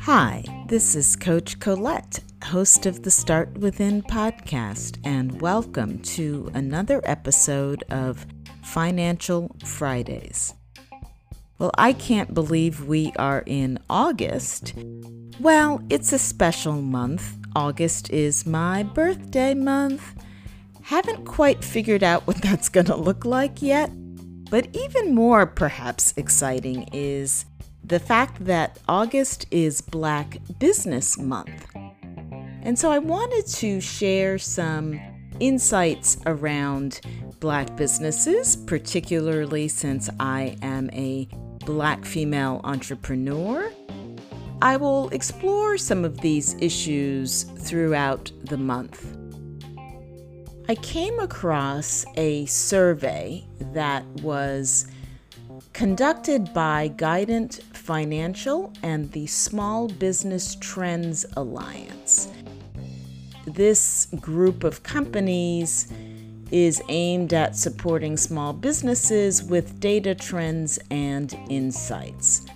Hi, this is Coach Colette, host of the Start Within podcast, and welcome to another episode of Financial Fridays. Well, I can't believe we are in August. Well, it's a special month. August is my birthday month. Haven't quite figured out what that's going to look like yet. But even more perhaps exciting is the fact that August is Black Business Month. And so I wanted to share some insights around Black businesses, particularly since I am a Black female entrepreneur. I will explore some of these issues throughout the month. I came across a survey that was conducted by Guidant Financial and the Small Business Trends Alliance. This group of companies is aimed at supporting small businesses with data trends and insights.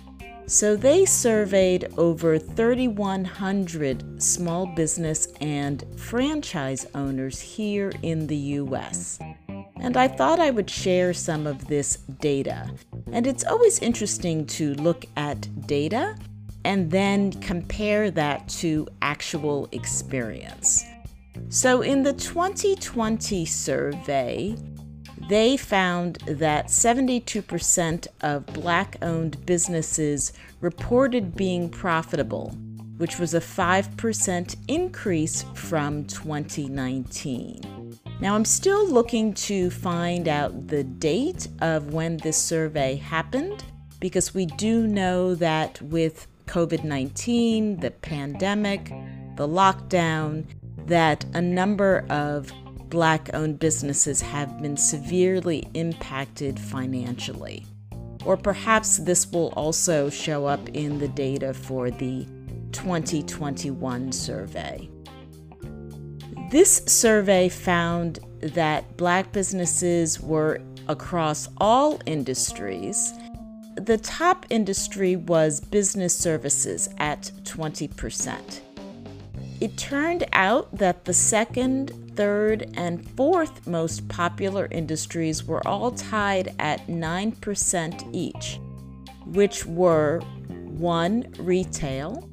So they surveyed over 3,100 small business and franchise owners here in the US. And I thought I would share some of this data. And it's always interesting to look at data and then compare that to actual experience. So in the 2020 survey, they found that 72% of black owned businesses reported being profitable, which was a 5% increase from 2019. Now, I'm still looking to find out the date of when this survey happened because we do know that with COVID 19, the pandemic, the lockdown, that a number of black owned businesses have been severely impacted financially. Or perhaps this will also show up in the data for the 2021 survey. This survey found that black businesses were across all industries. The top industry was business services at 20%. It turned out that the second, third, and fourth most popular industries were all tied at 9% each, which were 1. Retail,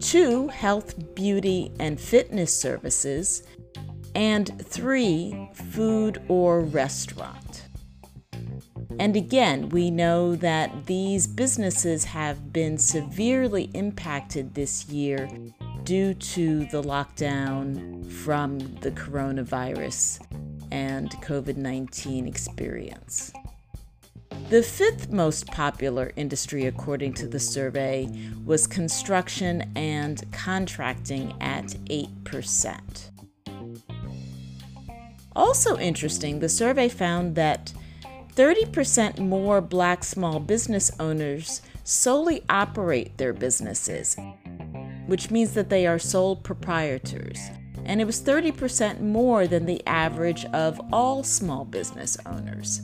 2. Health, beauty, and fitness services, and 3. Food or restaurant. And again, we know that these businesses have been severely impacted this year due to the lockdown from the coronavirus and COVID 19 experience. The fifth most popular industry, according to the survey, was construction and contracting at 8%. Also interesting, the survey found that 30% more black small business owners solely operate their businesses which means that they are sole proprietors. And it was 30% more than the average of all small business owners.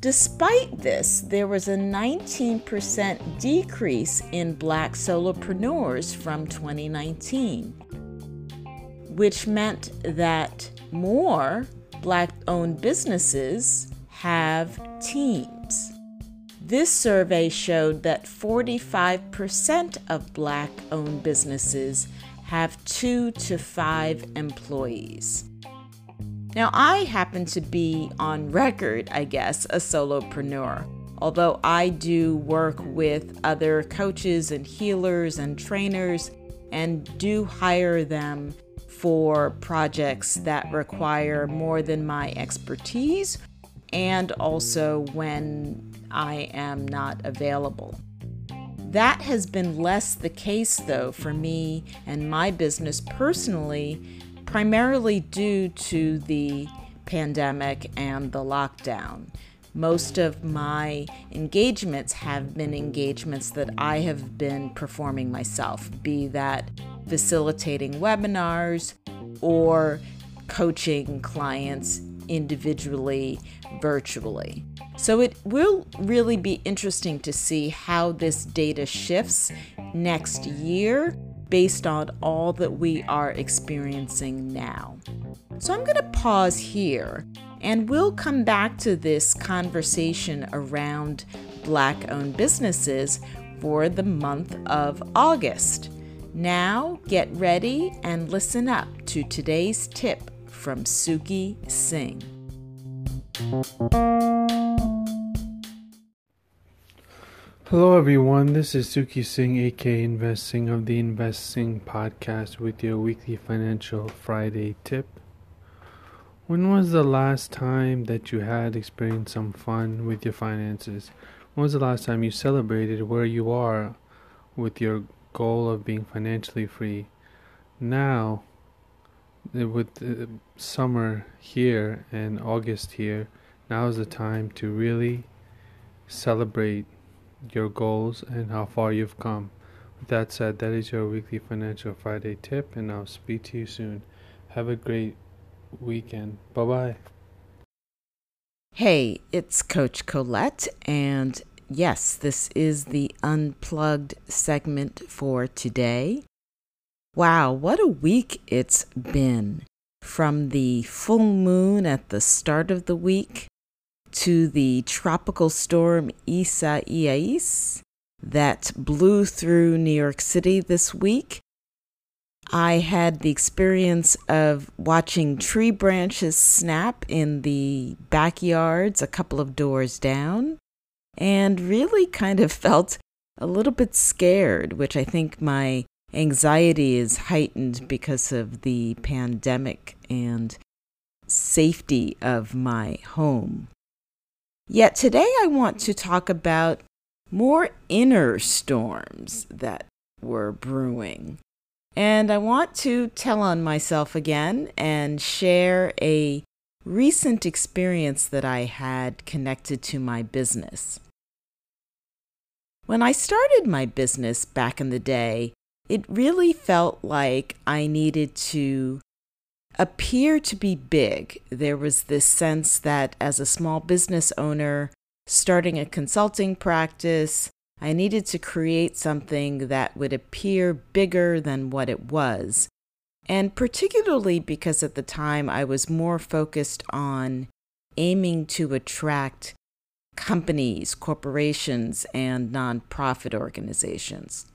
Despite this, there was a 19% decrease in black solopreneurs from 2019, which meant that more black owned businesses have teams. This survey showed that 45% of black owned businesses have two to five employees. Now, I happen to be on record, I guess, a solopreneur, although I do work with other coaches and healers and trainers and do hire them for projects that require more than my expertise and also when I am not available. That has been less the case, though, for me and my business personally, primarily due to the pandemic and the lockdown. Most of my engagements have been engagements that I have been performing myself, be that facilitating webinars or coaching clients individually virtually. So it will really be interesting to see how this data shifts next year based on all that we are experiencing now. So I'm going to pause here and we'll come back to this conversation around Black owned businesses for the month of August. Now get ready and listen up to today's tip from Suki Singh. Hello, everyone. This is Suki Singh, aka Investing of the Investing Podcast, with your weekly Financial Friday tip. When was the last time that you had experienced some fun with your finances? When was the last time you celebrated where you are with your goal of being financially free? Now, with uh, summer here and August here, now is the time to really celebrate your goals and how far you've come. With that said, that is your weekly Financial Friday tip, and I'll speak to you soon. Have a great weekend. Bye bye. Hey, it's Coach Colette, and yes, this is the unplugged segment for today. Wow, what a week it's been! From the full moon at the start of the week to the tropical storm Isaias that blew through New York City this week I had the experience of watching tree branches snap in the backyards a couple of doors down and really kind of felt a little bit scared, which I think my anxiety is heightened because of the pandemic and safety of my home. Yet today I want to talk about more inner storms that were brewing. And I want to tell on myself again and share a recent experience that I had connected to my business. When I started my business back in the day, it really felt like I needed to appear to be big. There was this sense that as a small business owner, starting a consulting practice, I needed to create something that would appear bigger than what it was. And particularly because at the time I was more focused on aiming to attract companies, corporations, and nonprofit organizations.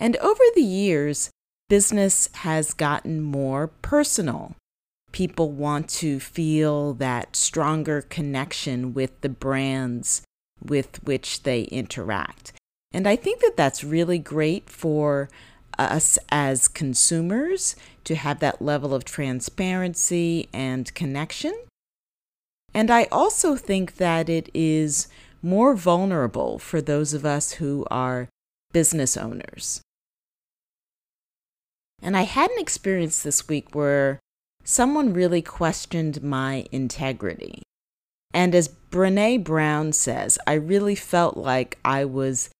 And over the years, business has gotten more personal. People want to feel that stronger connection with the brands with which they interact. And I think that that's really great for us as consumers to have that level of transparency and connection. And I also think that it is more vulnerable for those of us who are business owners. And I had an experience this week where someone really questioned my integrity. And as Brene Brown says, I really felt like I was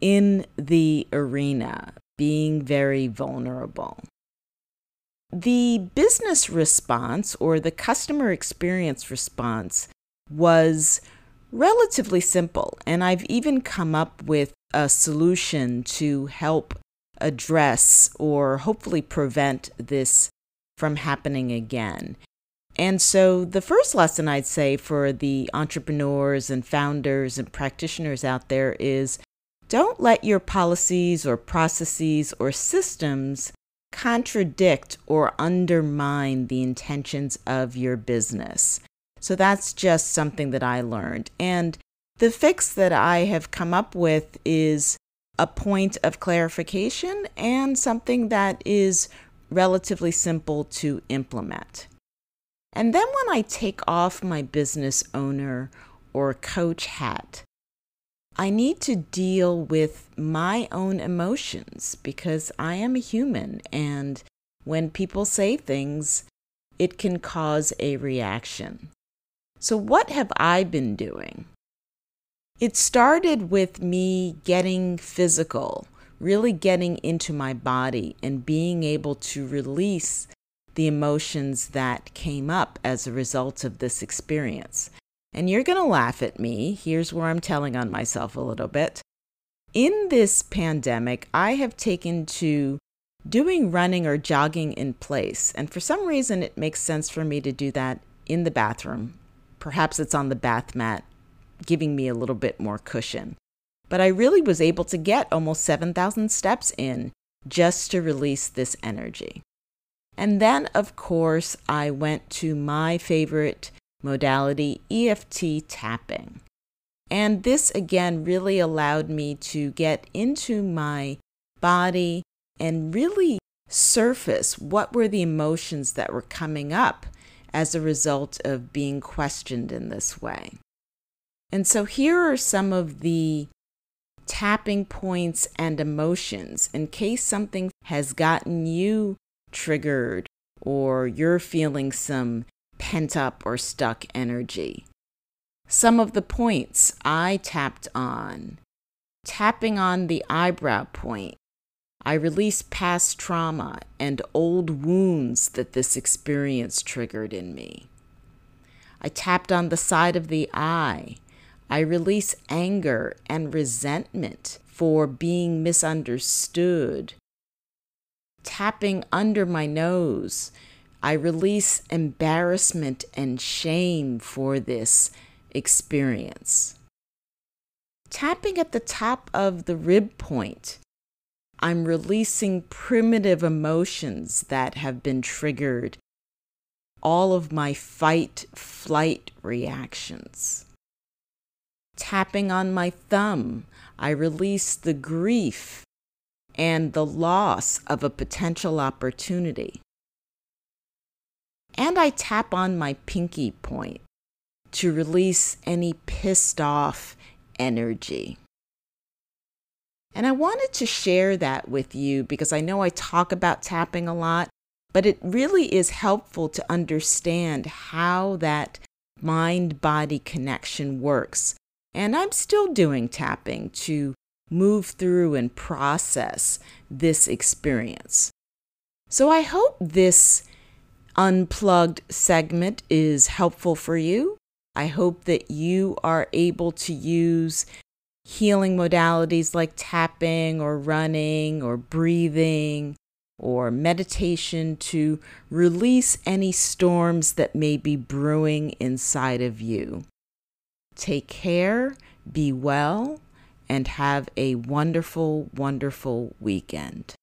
in the arena, being very vulnerable. The business response or the customer experience response was relatively simple, and I've even come up with a solution to help address or hopefully prevent this from happening again. And so, the first lesson I'd say for the entrepreneurs and founders and practitioners out there is don't let your policies or processes or systems contradict or undermine the intentions of your business. So, that's just something that I learned. And the fix that I have come up with is a point of clarification and something that is relatively simple to implement. And then when I take off my business owner or coach hat, I need to deal with my own emotions because I am a human. And when people say things, it can cause a reaction. So, what have I been doing? It started with me getting physical, really getting into my body and being able to release the emotions that came up as a result of this experience. And you're going to laugh at me. Here's where I'm telling on myself a little bit. In this pandemic, I have taken to doing running or jogging in place. And for some reason, it makes sense for me to do that in the bathroom. Perhaps it's on the bath mat, giving me a little bit more cushion. But I really was able to get almost 7,000 steps in just to release this energy. And then, of course, I went to my favorite modality, EFT tapping. And this again really allowed me to get into my body and really surface what were the emotions that were coming up as a result of being questioned in this way. And so here are some of the tapping points and emotions in case something has gotten you triggered or you're feeling some pent up or stuck energy. Some of the points I tapped on tapping on the eyebrow point. I release past trauma and old wounds that this experience triggered in me. I tapped on the side of the eye. I release anger and resentment for being misunderstood tapping under my nose. I release embarrassment and shame for this experience. Tapping at the top of the rib point, I'm releasing primitive emotions that have been triggered, all of my fight flight reactions. Tapping on my thumb, I release the grief and the loss of a potential opportunity. And I tap on my pinky point to release any pissed off energy. And I wanted to share that with you because I know I talk about tapping a lot, but it really is helpful to understand how that mind body connection works. And I'm still doing tapping to move through and process this experience. So I hope this unplugged segment is helpful for you. I hope that you are able to use healing modalities like tapping or running or breathing or meditation to release any storms that may be brewing inside of you. Take care, be well, and have a wonderful, wonderful weekend.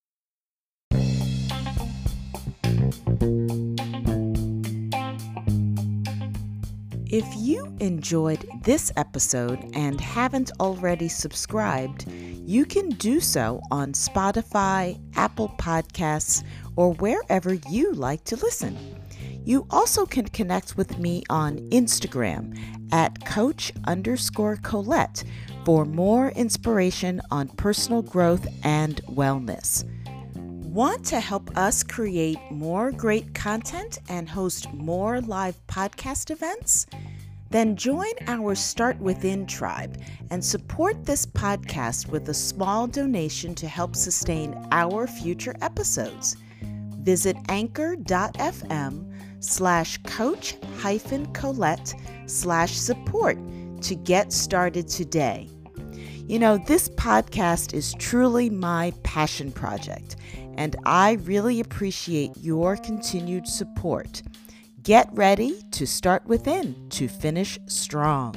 If you enjoyed this episode and haven't already subscribed, you can do so on Spotify, Apple Podcasts, or wherever you like to listen. You also can connect with me on Instagram at coach underscore Colette for more inspiration on personal growth and wellness. Want to help us create more great content and host more live podcast events? Then join our Start Within tribe and support this podcast with a small donation to help sustain our future episodes. Visit anchor.fm slash coach hyphen Colette slash support to get started today. You know, this podcast is truly my passion project, and I really appreciate your continued support. Get ready to start within to finish strong.